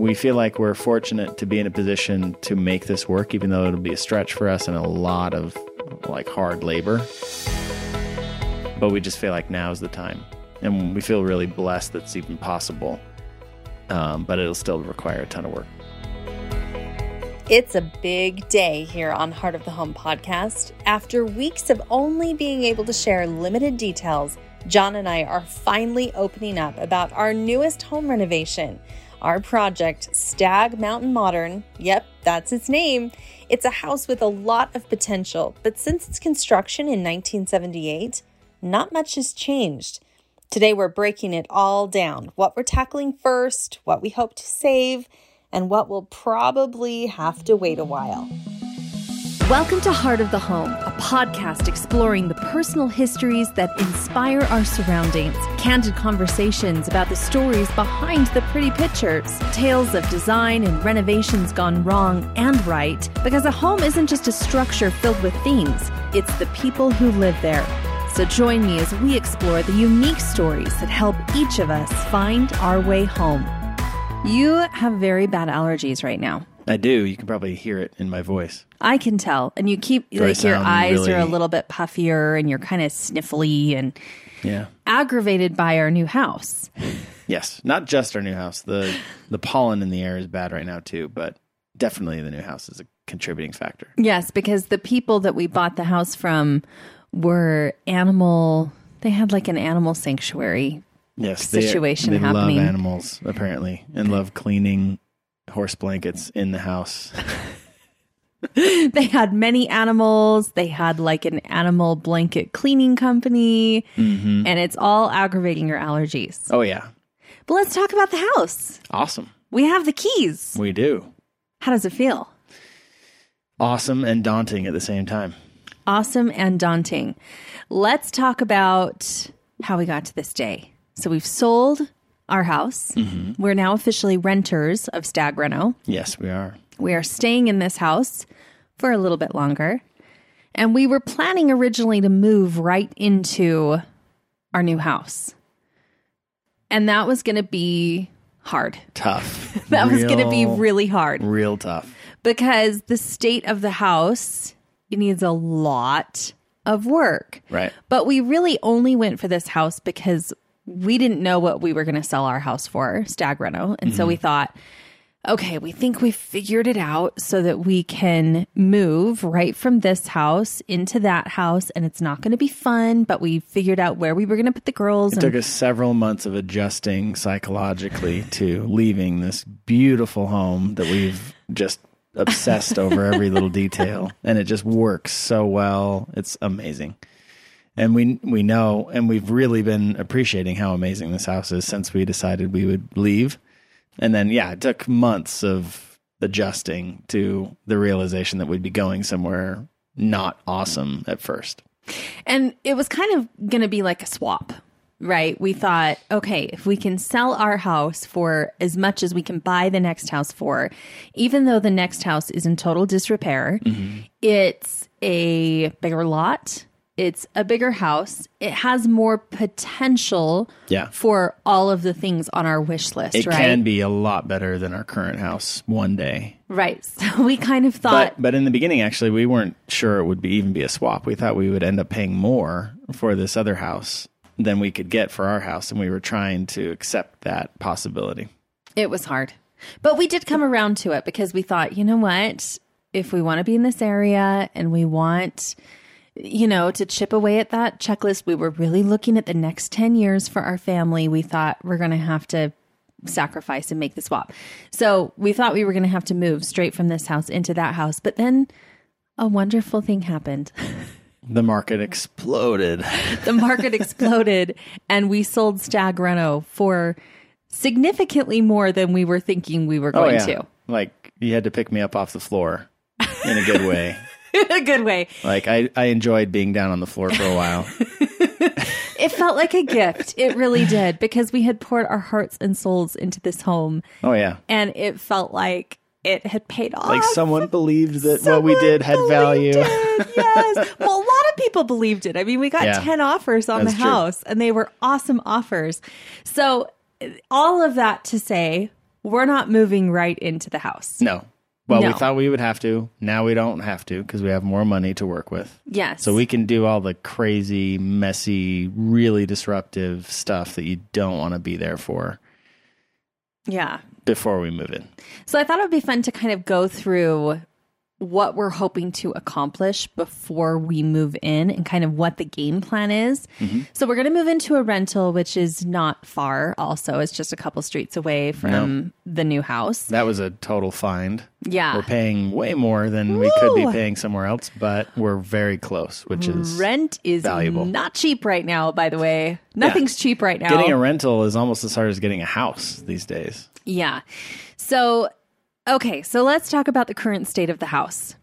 we feel like we're fortunate to be in a position to make this work, even though it'll be a stretch for us and a lot of like hard labor. But we just feel like now's the time. And we feel really blessed that it's even possible. Um, but it'll still require a ton of work. It's a big day here on Heart of the Home podcast. After weeks of only being able to share limited details, John and I are finally opening up about our newest home renovation. Our project, Stagg Mountain Modern, yep, that's its name. It's a house with a lot of potential, but since its construction in 1978, not much has changed. Today, we're breaking it all down what we're tackling first, what we hope to save, and what will probably have to wait a while. Welcome to Heart of the Home, a podcast exploring the personal histories that inspire our surroundings, candid conversations about the stories behind the pretty pictures, tales of design and renovations gone wrong and right, because a home isn't just a structure filled with things, it's the people who live there. So join me as we explore the unique stories that help each of us find our way home. You have very bad allergies right now. I do. You can probably hear it in my voice. I can tell. And you keep Do I like your sound eyes really- are a little bit puffier and you're kind of sniffly and Yeah. aggravated by our new house. Yes. Not just our new house. The the pollen in the air is bad right now too, but definitely the new house is a contributing factor. Yes, because the people that we bought the house from were animal they had like an animal sanctuary. Yes, Situation they, they happening. love animals apparently and love cleaning horse blankets in the house. They had many animals. They had like an animal blanket cleaning company, mm-hmm. and it's all aggravating your allergies. Oh yeah, But let's talk about the house. awesome. We have the keys. We do How does it feel? awesome and daunting at the same time. awesome and daunting. Let's talk about how we got to this day. So we've sold our house. Mm-hmm. We're now officially renters of Stagg Reno. Yes, we are. We are staying in this house for a little bit longer. And we were planning originally to move right into our new house. And that was going to be hard. Tough. That was going to be really hard real tough. because the state of the house it needs a lot of work. Right. But we really only went for this house because we didn't know what we were going to sell our house for, Stagg Reno. And so we mm-hmm. thought, okay, we think we figured it out so that we can move right from this house into that house. And it's not going to be fun, but we figured out where we were going to put the girls. It and took us several months of adjusting psychologically to leaving this beautiful home that we've just obsessed over every little detail and it just works so well. It's amazing. And we we know and we've really been appreciating how amazing this house is since we decided we would leave. And then yeah, it took months of adjusting to the realization that we'd be going somewhere not awesome at first. And it was kind of going to be like a swap, right? We thought, okay, if we can sell our house for as much as we can buy the next house for, even though the next house is in total disrepair, mm-hmm. it's a bigger lot. It's a bigger house. It has more potential Yeah. for all of the things on our wish list, It right? can be a lot better than our current house one day. Right. So we kind of thought, But but in the beginning, actually, we weren't sure it would be even be a swap. We thought we would end up paying more for this other house than we could get for our house, and we were trying to accept that possibility. It was hard. But we did come around to it because we thought, you know what? If we want to be in this area and we want, you know, to chip away at that checklist, we were really looking at the next 10 years for our family. We thought we're going to have to sacrifice and make the swap. So we thought we were going to have to move straight from this house into that house. But then a wonderful thing happened. The market exploded. the market exploded and we sold Stagg Reno for significantly more than we were thinking we were oh, going to. Like you had to pick me up off the floor in a good way. in a good way. Like I, I enjoyed being down on the floor for a while. It felt like a gift. It really did because we had poured our hearts and souls into this home Oh yeah. and it felt like it had paid off. Like someone believed that what we did had value. it, yes. Well, a lot of people believed it. I mean, we got Yeah. 10 offers on That's the true. house and they were awesome offers. So, all of that to say, we're not moving right into the house. No. Well, No. we thought we would have to. Now we don't have to because we have more money to work with. Yes. So we can do all the crazy, messy, really disruptive stuff that you don't want to be there for yeah. before we move in. So I thought it would be fun to kind of go through what we're hoping to accomplish before we move in and kind of what the game plan is. Mm-hmm. So we're going to move into a rental, which is not far. Also, it's just a couple streets away from the new house. That was a total find. Yeah. We're paying way more than we could be paying somewhere else, but we're very close, which is Rent is valuable. not cheap right now, by the way. Nothing's cheap right now. getting a rental is almost as hard as getting a house these days. Yeah. So, okay, so let's talk about the current state of the house.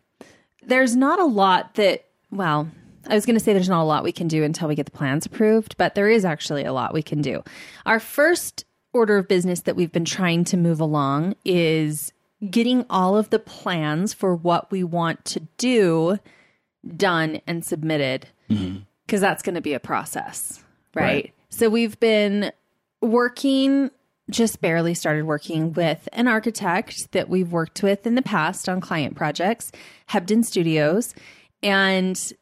There's not a lot that, well, I was going to say there's not a lot we can do until we get the plans approved, but there is actually a lot we can do. Our first order of business that we've been trying to move along is getting all of the plans for what we want to do done and submitted mm-hmm. because that's going to be a process, right? Right. So we've been working, just barely started working with an architect that we've worked with in the past on client projects, Hebden Studios, and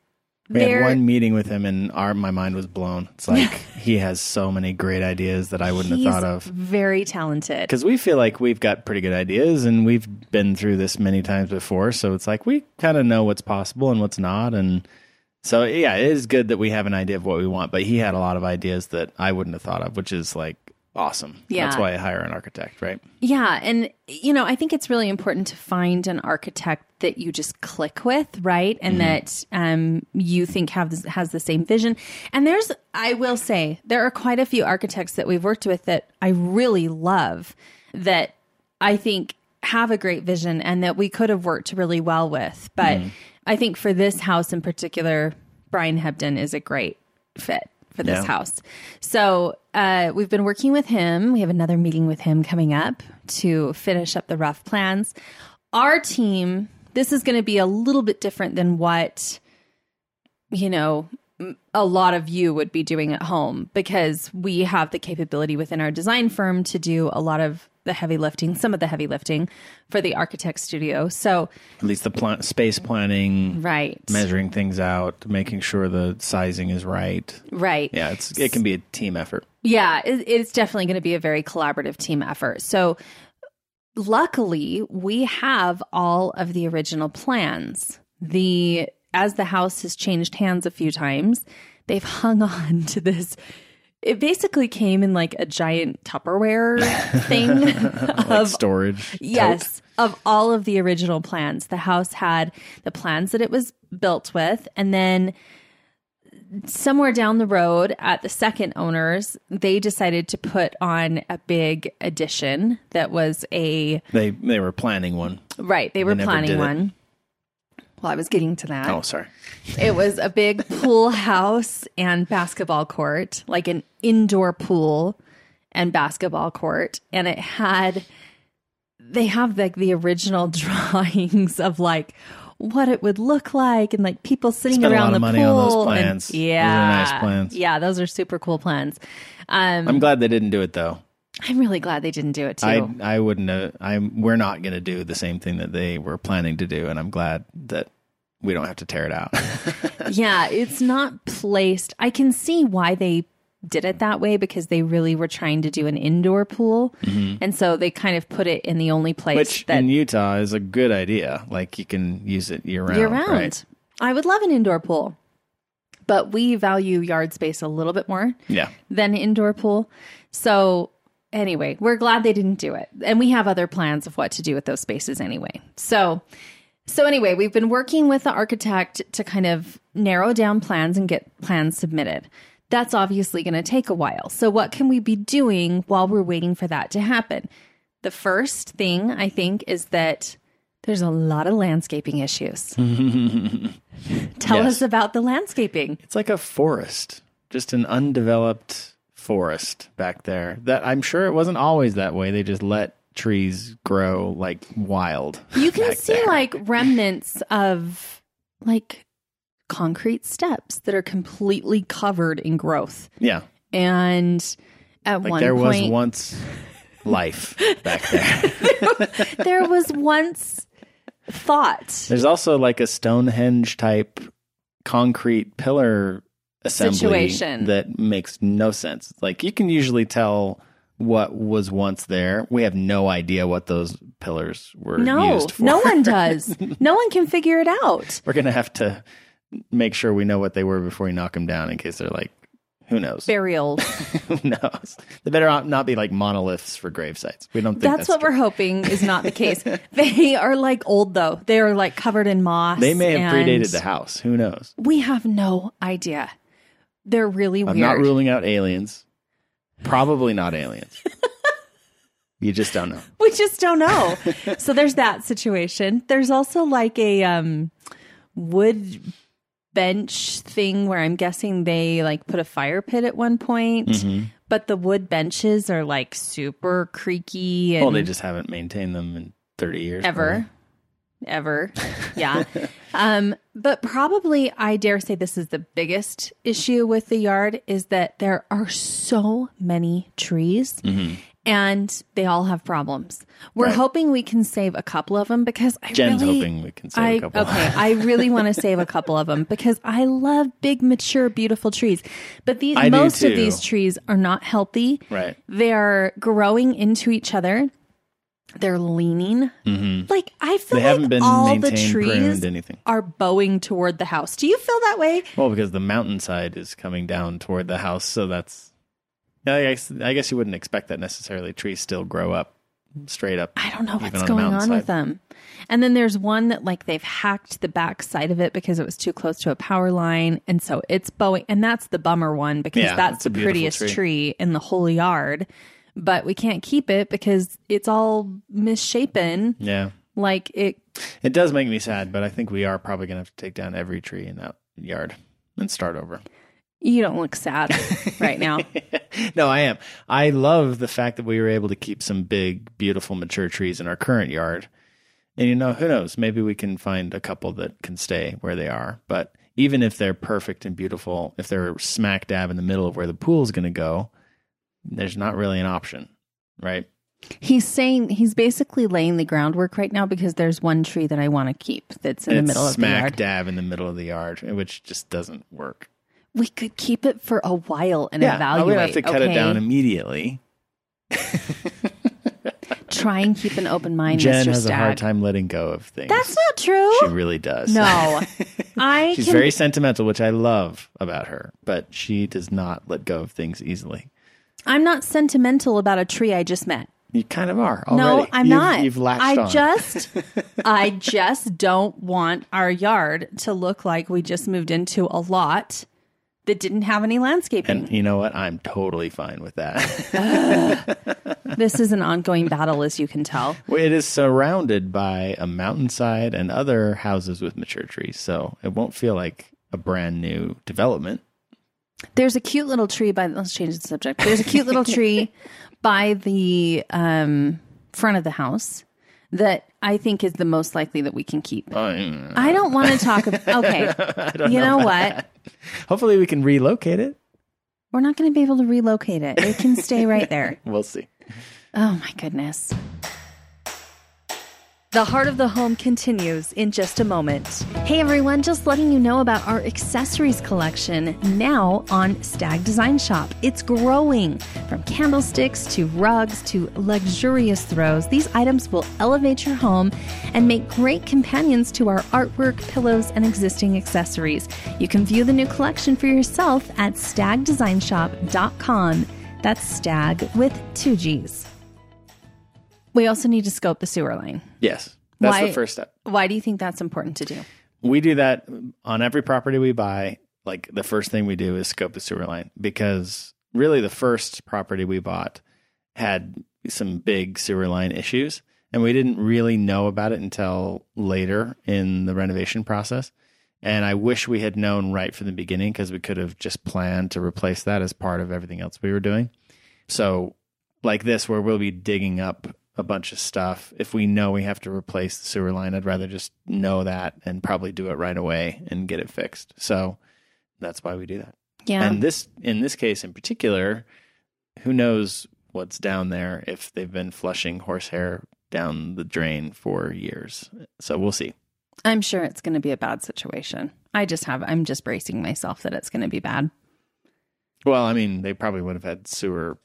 We had one meeting with him, and our my mind was blown. It's like he has so many great ideas that I wouldn't have thought of. very talented. Because we feel like we've got pretty good ideas, and we've been through this many times before. So it's like we kind of know what's possible and what's not, and so yeah, it is good that we have an idea of what we want. But he had a lot of ideas that I wouldn't have thought of, which is like awesome. Yeah. that's why I hire an architect, right? Yeah. And, you know, I think it's really important to find an architect that you just click with, right? And that um, you think have this, has the same vision. And there's, I will say, there are quite a few architects that we've worked with that I really love that I think have a great vision and that we could have worked really well with. But I think for this house in particular, Brian Hebden is a great fit for this Yeah. house. So uh, we've been working with him. We have another meeting with him coming up to finish up the rough plans. Our team, this is going to be a little bit different than what, you know, a lot of you would be doing at home because we have the capability within our design firm to do a lot of the heavy lifting, some of the heavy lifting for the architect studio. So, At least the pla- space planning, right. measuring things out, making sure the sizing is right. Right. Yeah, it's it can be a team effort. Yeah, it, it's definitely going to be a very collaborative team effort. So, luckily, we have all of the original plans. The as the house has changed hands a few times, they've hung on to this. It basically came in like a giant Tupperware thing Like of storage. tote. Yes, of all of the original plans. The house had the plans that it was built with, and then somewhere down the road at the second owners, they decided to put on a big addition that was a They they were planning one. right, they were never planning one. Well, I was getting to that. Oh, sorry. It was a big pool house and basketball court, like an indoor pool and basketball court. And it had, they have like the original drawings of like what it would look like and like people sitting Spent around the pool. and- plans. Those yeah. nice plans. Yeah, those are super cool plans. Um, I'm glad they didn't do it though. I'm really glad they didn't do it too. I I wouldn't. Uh, I'm. We're not going to do the same thing that they were planning to do, and I'm glad that we don't have to tear it out. yeah, it's not placed. I can see why they did it that way because they really were trying to do an indoor pool. And so they kind of put it in the only place Mm-hmm. Which that in Utah is a good idea. Like you can use it year round. year round. Right? I would love an indoor pool. But we value yard space a little bit more Yeah. than indoor pool. So anyway, we're glad they didn't do it. And we have other plans of what to do with those spaces anyway. So so anyway, we've been working with the architect to kind of narrow down plans and get plans submitted. That's obviously going to take a while. So what can we be doing while we're waiting for that to happen? The first thing I think is that there's a lot of landscaping issues. Tell Yes. us about the landscaping. It's like a forest, just an undeveloped forest back there. That I'm sure it wasn't always that way. They just let trees grow like wild. You can see there. like remnants of like concrete steps that are completely covered in growth. yeah, And at like one there was once life back there. there was once thought. There's also like a Stonehenge type concrete pillar assembly Situation. that makes no sense. Like you can usually tell what was once there. We have no idea what those pillars were No, used for. no one does. no one can figure it out. We're gonna have to make sure we know what they were before we knock them down, in case they're like, who knows? Burial. who knows? They better not- be like monoliths for grave sites. We don't think That's, that's, what true. we're hoping is not the case. they are like old though. They are like covered in moss. They may have predated the house. Who knows? We have no idea. They're really I'm weird. not ruling out aliens. Probably not aliens. you just don't know. we just don't know. so there's that situation. There's also like a um wood bench thing where I'm guessing they like put a fire pit at one point, Mm-hmm. but the wood benches are like super creaky and Well, they just haven't maintained them in 30 years. ever ever yeah um but probably i dare say this is the biggest issue with the yard is that there are so many trees and they all have problems we're Mm-hmm. Right. hoping we can save a couple of them because i Jen's really hoping we can save I, a couple. okay, I really want to save a couple of them because I love big, mature, beautiful trees. But these I most of these trees are not healthy. Right. They're growing into each other. They're leaning. Like I feel Mm-hmm. They haven't like been all the trees anything. are bowing toward the house. Do you feel that way? Well, because the mountainside is coming down toward the house, so that's. I guess, I guess you wouldn't expect that necessarily. Trees still grow up straight up. I don't know what's on going on with them. And then there's one that like they've hacked the back side of it because it was too close to a power line, and so it's bowing. And that's the bummer one because Yeah, that's the prettiest tree. tree. in the whole yard. But we can't keep it because it's all misshapen. Yeah, Like it. it does make me sad, but I think we are probably going to have to take down every tree in that yard and start over. You don't look sad right now. no, I am. I love the fact that we were able to keep some big, beautiful, mature trees in our current yard. And you know, who knows? Maybe we can find a couple that can stay where they are. But even if they're perfect and beautiful, if they're smack dab in the middle of where the pool is going to go, there's not really an option, right? He's saying he's basically laying the groundwork right now because there's one tree that I want to keep that's in And the middle of the smack yard. dab in the middle of the yard, which just doesn't work. We could keep it for a while and Yeah, evaluate. we don't have to cut it down immediately. Try and keep an open mind, Jen Mr. has Stag. a hard time letting go of things. That's not true. She really does. no, I She's can. very sentimental, which I love about her, but she does not let go of things easily. I'm not sentimental about a tree I just met. You kind of are. Already. No. I'm You've- not. You've latched I on. just, I just don't want our yard to look like we just moved into a lot that didn't have any landscaping. and you know what? I'm totally fine with that. this is an ongoing battle, as you can tell. Well, it is surrounded by a mountainside and other houses with mature trees, so it won't feel like a brand new development. There's a cute little tree by. Let's change the subject. There's a cute little tree by the um, front of the house that I think is the most likely that we can keep. Uh, I don't want to talk about. Okay, you know, what? Hopefully, we can relocate it. We're not going to be able to relocate it. It can stay right there. We'll see. Oh my goodness. The Heart of the Home continues in just a moment. Hey everyone, just letting you know about our accessories collection now on Stagg Design Shop. It's growing from candlesticks to rugs to luxurious throws. These items will elevate your home and make great companions to our artwork, pillows, and existing accessories. You can view the new collection for yourself at staggdesignshop.com. That's stag with two G's. We also need to scope the sewer line. Yes, that's Why- the first step. Why do you think that's important to do? We do that on every property we buy. Like the first thing we do is scope the sewer line because really the first property we bought had some big sewer line issues and we didn't really know about it until later in the renovation process. And I wish we had known right from the beginning because we could have just planned to replace that as part of everything else we were doing. So, like this, where we'll be digging up a bunch of stuff, if we know we have to replace the sewer line, I'd rather just know that and probably do it right away and get it fixed. So, that's why we do that. Yeah. And this, in this case in particular, who knows what's down there if they've been flushing horsehair down the drain for years. So we'll see. I'm sure it's going to be a bad situation. I just have, I'm just bracing myself that it's going to be bad. Well, I mean, they probably would have had sewer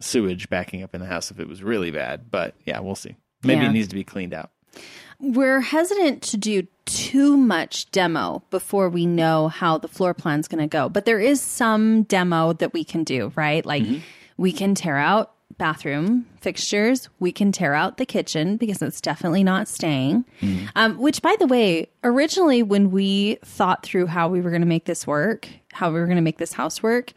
sewage backing up in the house if it was really bad, but yeah, we'll see. Maybe Yeah. it needs to be cleaned out. We're hesitant to do too much demo before we know how the floor plan's going to go. But there is some demo that we can do, right? Like we can tear out bathroom fixtures, we can tear out the kitchen because it's definitely not staying. Um, which, by the way, originally when we thought through how we were going to make this work, how we were going to make this house work,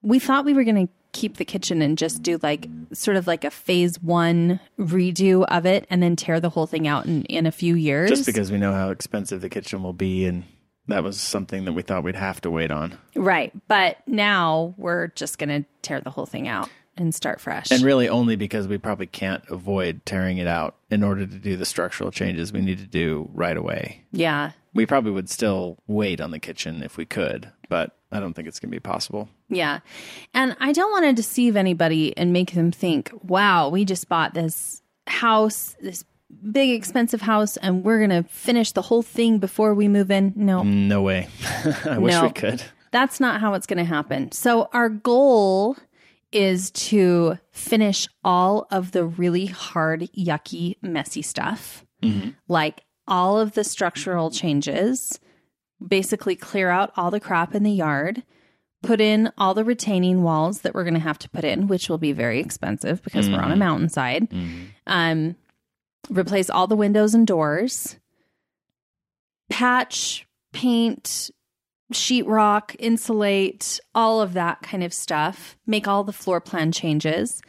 we thought we were going to keep the kitchen and just do like sort of like a phase one redo of it and then tear the whole thing out in, in a few years. Just because we know how expensive the kitchen will be and that was something that we thought we'd have to wait on. Right. But now we're just going to tear the whole thing out and start fresh. And really only because we probably can't avoid tearing it out in order to do the structural changes we need to do right away. yeah. We probably would still wait on the kitchen if we could, but I don't think it's going to be possible. Yeah. And I don't want to deceive anybody and make them think, wow, we just bought this house, this big expensive house, and we're going to finish the whole thing before we move in. No. No way. I wish No. we could. That's not how it's going to happen. So, our goal is to finish all of the really hard, yucky, messy stuff, mm-hmm. like all of the structural changes, basically clear out all the crap in the yard, put in all the retaining walls that we're going to have to put in, which will be very expensive because we're on a mountainside, um, replace all the windows and doors, patch, paint, sheetrock, insulate, all of that kind of stuff, make all the floor plan changes.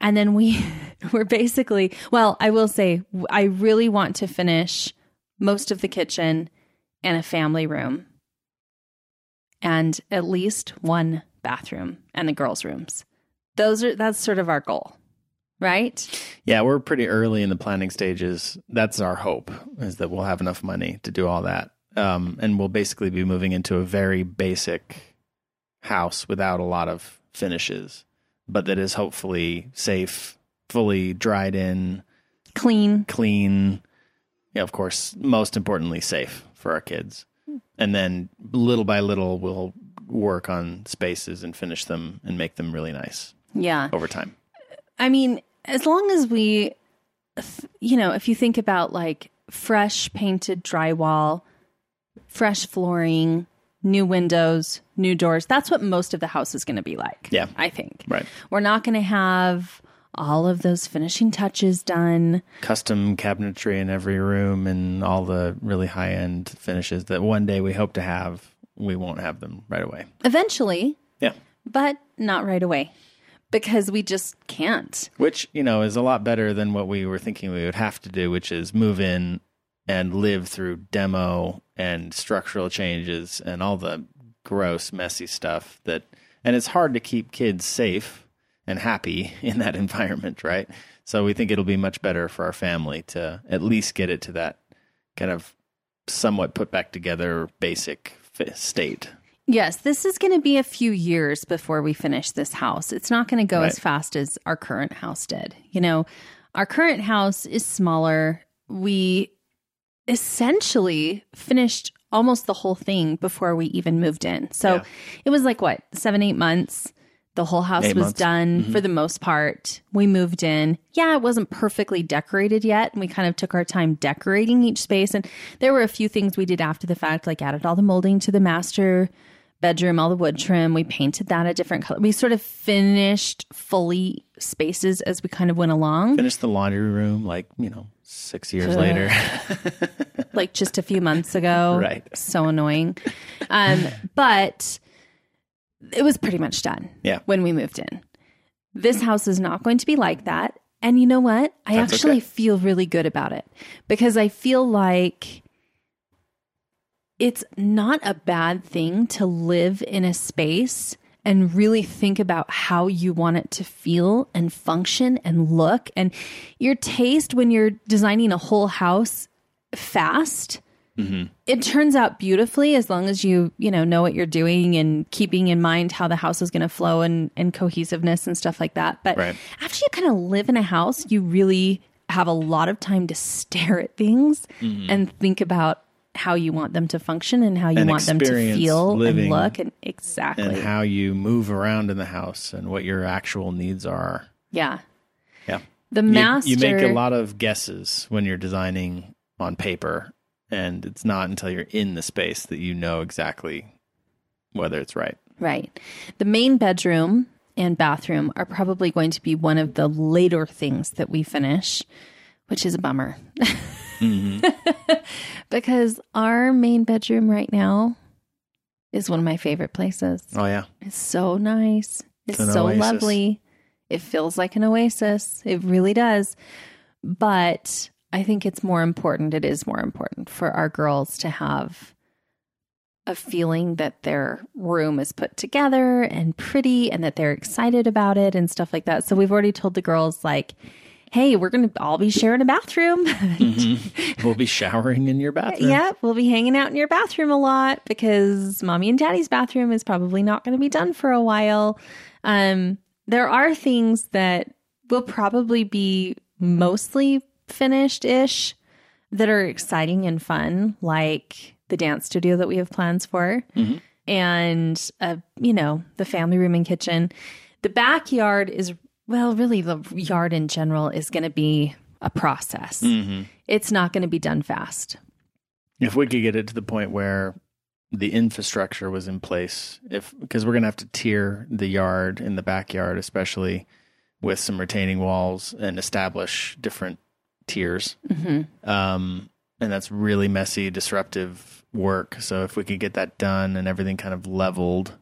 And then we we're basically, well, I will say I really want to finish most of the kitchen and a family room and at least one bathroom and the girls' rooms. Those are that's sort of our goal. Right? Yeah, we're pretty early in the planning stages. That's our hope is that we'll have enough money to do all that. Um, and we'll basically be moving into a very basic house without a lot of finishes, but that is hopefully safe, fully dried in, Clean. clean. Yeah, of course, most importantly, safe for our kids. And then little by little, we'll work on spaces and finish them and make them really nice Yeah. over time. I mean, as long as we, you know, if you think about like fresh painted drywall, fresh flooring, new windows, new doors, that's what most of the house is going to be like. Yeah. I think. Right. We're not going to have all of those finishing touches done. custom cabinetry in every room and all the really high end finishes that one day we hope to have. We won't have them right away. Eventually, Yeah. but not right away because we just can't. Which, you know, is a lot better than what we were thinking we would have to do, which is move in and live through demo and structural changes and all the gross, messy stuff that, and it's hard to keep kids safe and happy in that environment, right? So we think it'll be much better for our family to at least get it to that kind of somewhat put back together basic state. Yes, this is going to be a few years before we finish this house. It's not going to go as fast as our current house did. You know, our current house is smaller. We essentially finished almost the whole thing before we even moved in. So Yeah. it was like what, seven, eight months? The whole house Eight was months. Mm-hmm. done for the most part. We moved in. Yeah, it wasn't perfectly decorated yet. And we kind of took our time decorating each space. And there were a few things we did after the fact, like added all the molding to the master bedroom, all the wood trim. We painted that a different color. We sort of finished fully spaces as we kind of went along, Finished the laundry room like, you know, six years later. like just a few months ago. Right. So annoying. Um, but it was pretty much done. Yeah. When we moved in. This house is not going to be like that. And you know what? I That's actually okay. feel really good about it because I feel like it's not a bad thing to live in a space and really think about how you want it to feel and function and look. And your taste when you're designing a whole house fast it turns out beautifully as long as you you know know what you're doing and keeping in mind how the house is going to flow and and cohesiveness and stuff like that but Right. after you kind of live in a house you really have a lot of time to stare at things Mm-hmm. and think about how you want them to function and how you And want them to feel and look and exactly and how you move around in the house and what your actual needs are. yeah Yeah. the You- master You, make a lot of guesses when you're designing on paper, and it's not until you're in the space that you know exactly whether it's right. Right. The main bedroom and bathroom are probably going to be one of the later things that we finish, which is a bummer. because our main bedroom right now is one of my favorite places. Oh yeah, It's so nice. It's, an so oasis. lovely. It feels like an oasis. It really does. But I think it's more important. It is more important for our girls to have a feeling that their room is put together and pretty and that they're excited about it and stuff like that. So we've already told the girls, like, hey, we're going to all be sharing a bathroom. we'll be showering in your bathroom. Yeah, we'll be hanging out in your bathroom a lot because mommy and daddy's bathroom is probably not going to be done for a while. Um, there are things that will probably be mostly finished ish that are exciting and fun, like the dance studio that we have plans for, and uh, you know the family room and kitchen. The backyard is well, really the yard in general is going to be a process. It's not going to be done fast. If we could get it to the point where the infrastructure was in place, if because we're gonna have to tier the yard in the backyard, especially with some retaining walls and establish different tiers. Um, and that's really messy, disruptive work. So if we could get that done and everything kind of leveled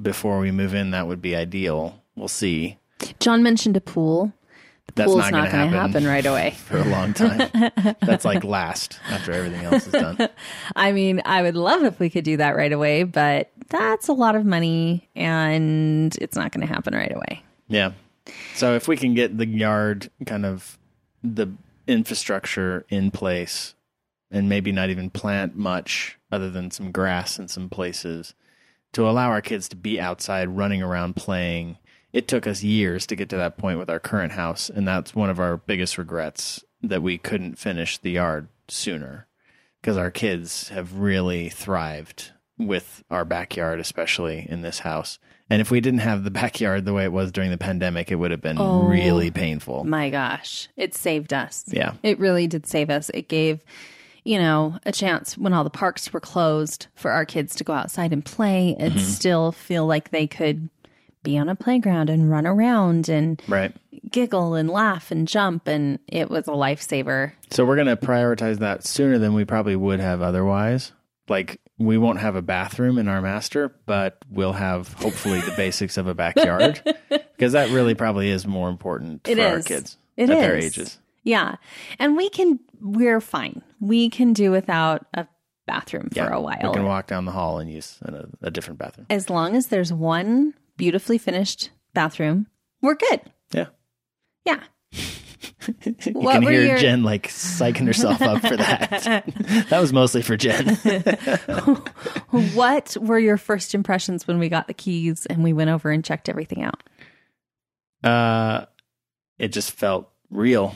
before we move in, that would be ideal. We'll see. John mentioned a pool. The That's pool's not not, going to happen. happen right away. For a long time. that's like last after everything else is done. I mean, I would love if we could do that right away, but that's a lot of money and it's not going to happen right away. Yeah. So if we can get the yard kind of the infrastructure in place and maybe not even plant much other than some grass in some places to allow our kids to be outside running around playing. It took us years to get to that point with our current house and that's one of our biggest regrets that we couldn't finish the yard sooner because our kids have really thrived with our backyard especially in this house. And if we didn't have the backyard the way it was during the pandemic, it would have been Oh. really painful. My gosh, it saved us. Yeah. It really did save us. It gave, you know, a chance when all the parks were closed for our kids to go outside and play and Mm-hmm. still feel like they could be on a playground and run around and Right. giggle and laugh and jump. And it was a lifesaver. So we're going to prioritize that sooner than we probably would have otherwise. Like we won't have a bathroom in our master, but we'll have hopefully the basics of a backyard because that really probably is more important It for our kids It at their ages. Yeah. And we can, we're fine. We can do without a bathroom Yeah. for a while. We can walk down the hall and use a, a different bathroom. As long as there's one beautifully finished bathroom, we're good. Yeah. Yeah. You What can hear your- Jen like psyching herself up for that. that was mostly for Jen. what were your first impressions when we got the keys and we went over and checked everything out? Uh, it just felt real.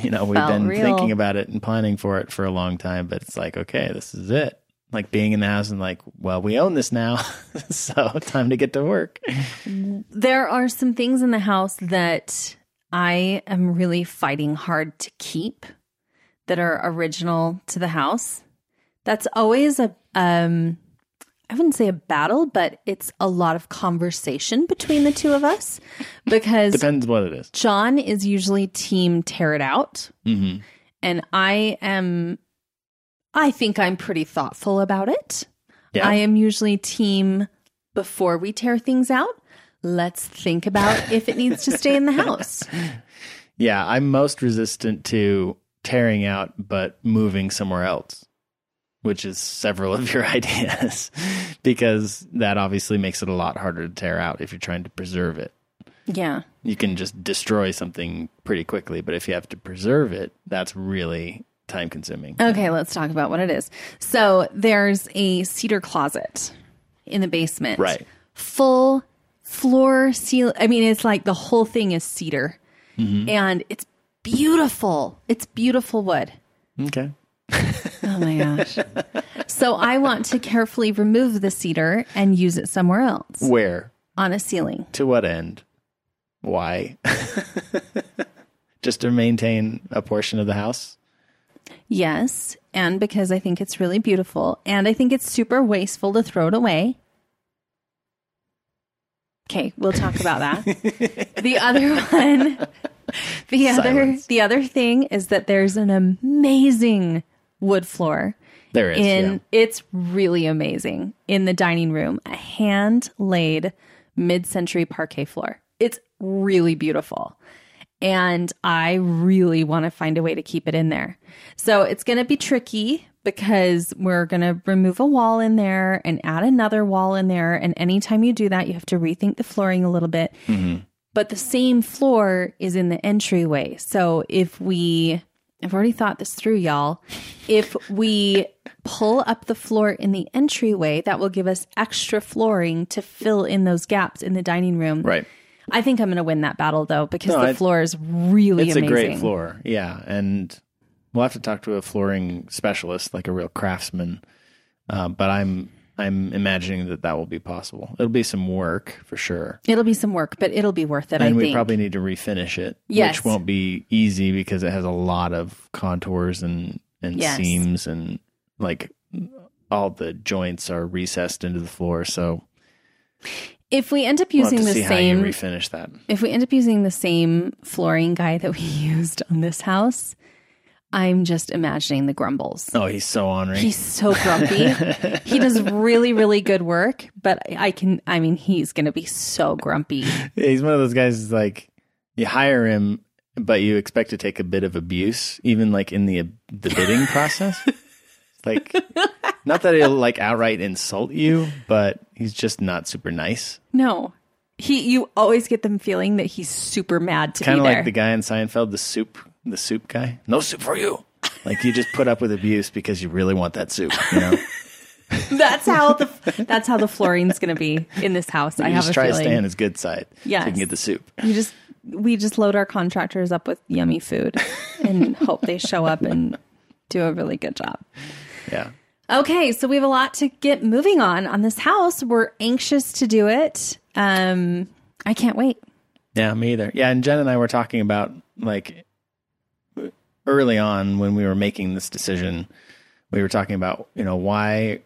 You know, we've Felt been real. thinking about it and planning for it for a long time, but it's like, okay, this is it. Like being in the house and like, well, we own this now. so time to get to work. There are some things in the house that I am really fighting hard to keep that are original to the house. That's always a um I wouldn't say a battle, but it's a lot of conversation between the two of us because Depends what it is. John is usually team tear it out Mm-hmm. and I am I think I'm pretty thoughtful about it. Yeah. I am usually team before we tear things out. Let's think about if it needs to stay in the house. Yeah. I'm most resistant to tearing out, but moving somewhere else, which is several of your ideas, because that obviously makes it a lot harder to tear out if you're trying to preserve it. Yeah. you can just destroy something pretty quickly. But if you have to preserve it, that's really time consuming. Okay, let's talk about what it is. So there's a cedar closet in the basement. Right. Full floor ceiling. I mean, it's like the whole thing is cedar. Mm-hmm. And it's beautiful. It's beautiful wood. Okay. Oh my gosh. so I want to carefully remove the cedar and use it somewhere else Where? on a ceiling. To what end? Why? Just to maintain a portion of the house? Yes, and because I think it's really beautiful and I think it's super wasteful to throw it away. Okay, we'll talk about that. the other one the other Silence. the other thing is that there's an amazing wood floor There is. in yeah. it's really amazing in the dining room, a hand laid mid-century parquet floor. It's really beautiful. And I really want to find a way to keep it in there. So it's going to be tricky because we're going to remove a wall in there and add another wall in there. And anytime you do that, you have to rethink the flooring a little bit. Mm-hmm. But the same floor is in the entryway. So if we, I've already thought this through, y'all. If we pull up the floor in the entryway, that will give us extra flooring to fill in those gaps in the dining room. Right. I think I'm going to win that battle though because No, the floor is really It's amazing. a great floor. Yeah. And we'll have to talk to a flooring specialist, like a real craftsman. Uh, but I'm I'm imagining that that will be possible. It'll be some work for sure. It'll be some work, but it'll be worth it. I and we think. probably need to refinish it, Yes. which won't be easy because it has a lot of contours and and Yes. seams and like all the joints are recessed into the floor. So if we end up we'll using to the same, refinish that. if we end up using the same flooring guy that we used on this house, I'm just imagining the grumbles. Oh, he's so ornery. He's so grumpy. he does really, really good work, but I can, I mean, he's going to be so grumpy. He's one of those guys. who's Like you hire him, but you expect to take a bit of abuse, even like in the the bidding process. Like, not that he'll like outright insult you, but he's just not super nice. No, he, you always get them feeling that he's super mad to Kind of like the guy in Seinfeld, the soup, the soup guy. No soup for you. Like you just put up with abuse because you really want that soup. You know, that's how the, that's how the flooring's going to be in this house. I you have just a try to stay on his good side. so you can get the soup. You just we just load our contractors up with yummy food and hope they show up and do a really good job. Yeah. Okay, so we have a lot to get moving on on this house. We're anxious to do it. Um I can't wait. Yeah, me either. Yeah, and Jen and I were talking about like early on when we were making this decision, we were talking about, you know, why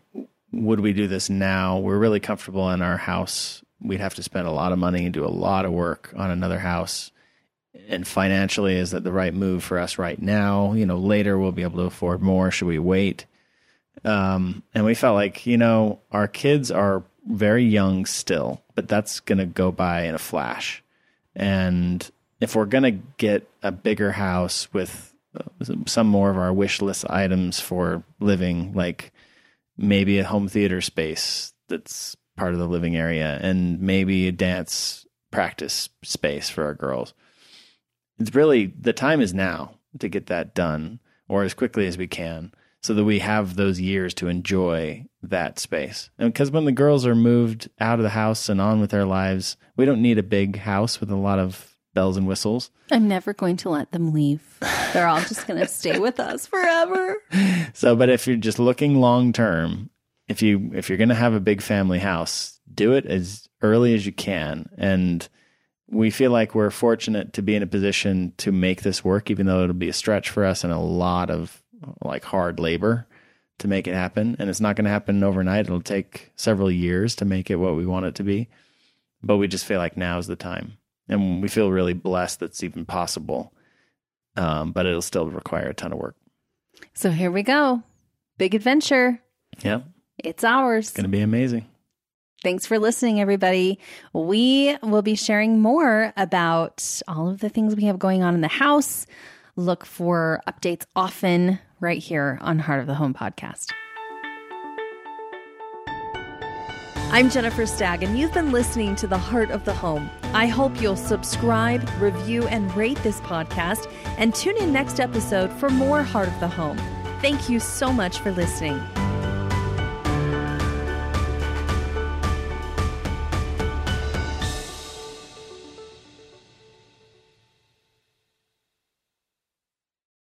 would we do this now? We're really comfortable in our house. We'd have to spend a lot of money and do a lot of work on another house. And financially, is that the right move for us right now? You know, later we'll be able to afford more. Should we wait? Um, and we felt like, you know, our kids are very young still, but that's going to go by in a flash. And if we're going to get a bigger house with some more of our wish list items for living, like maybe a home theater space that's part of the living area and maybe a dance practice space for our girls. It's really the time is now to get that done or as quickly as we can so that we have those years to enjoy that space. And because when the girls are moved out of the house and on with their lives, we don't need a big house with a lot of bells and whistles. I'm never going to let them leave. They're all just going to stay with us forever. So, but if you're just looking long term, if you if you're going to have a big family house, do it as early as you can. And we feel like we're fortunate to be in a position to make this work, even though it'll be a stretch for us and a lot of like hard labor to make it happen. And it's not going to happen overnight. It'll take several years to make it what we want it to be. But we just feel like now is the time. And we feel really blessed that's even possible. Um, but it'll still require a ton of work. So here we go. Big adventure. Yeah. It's ours. It's going to be amazing. Thanks for listening, everybody. We will be sharing more about all of the things we have going on in the house. Look for updates often right here on Heart of the Home podcast. I'm Jennifer Stagg, and you've been listening to The Heart of the Home. I hope you'll subscribe, review, and rate this podcast, and tune in next episode for more Heart of the Home. Thank you so much for listening.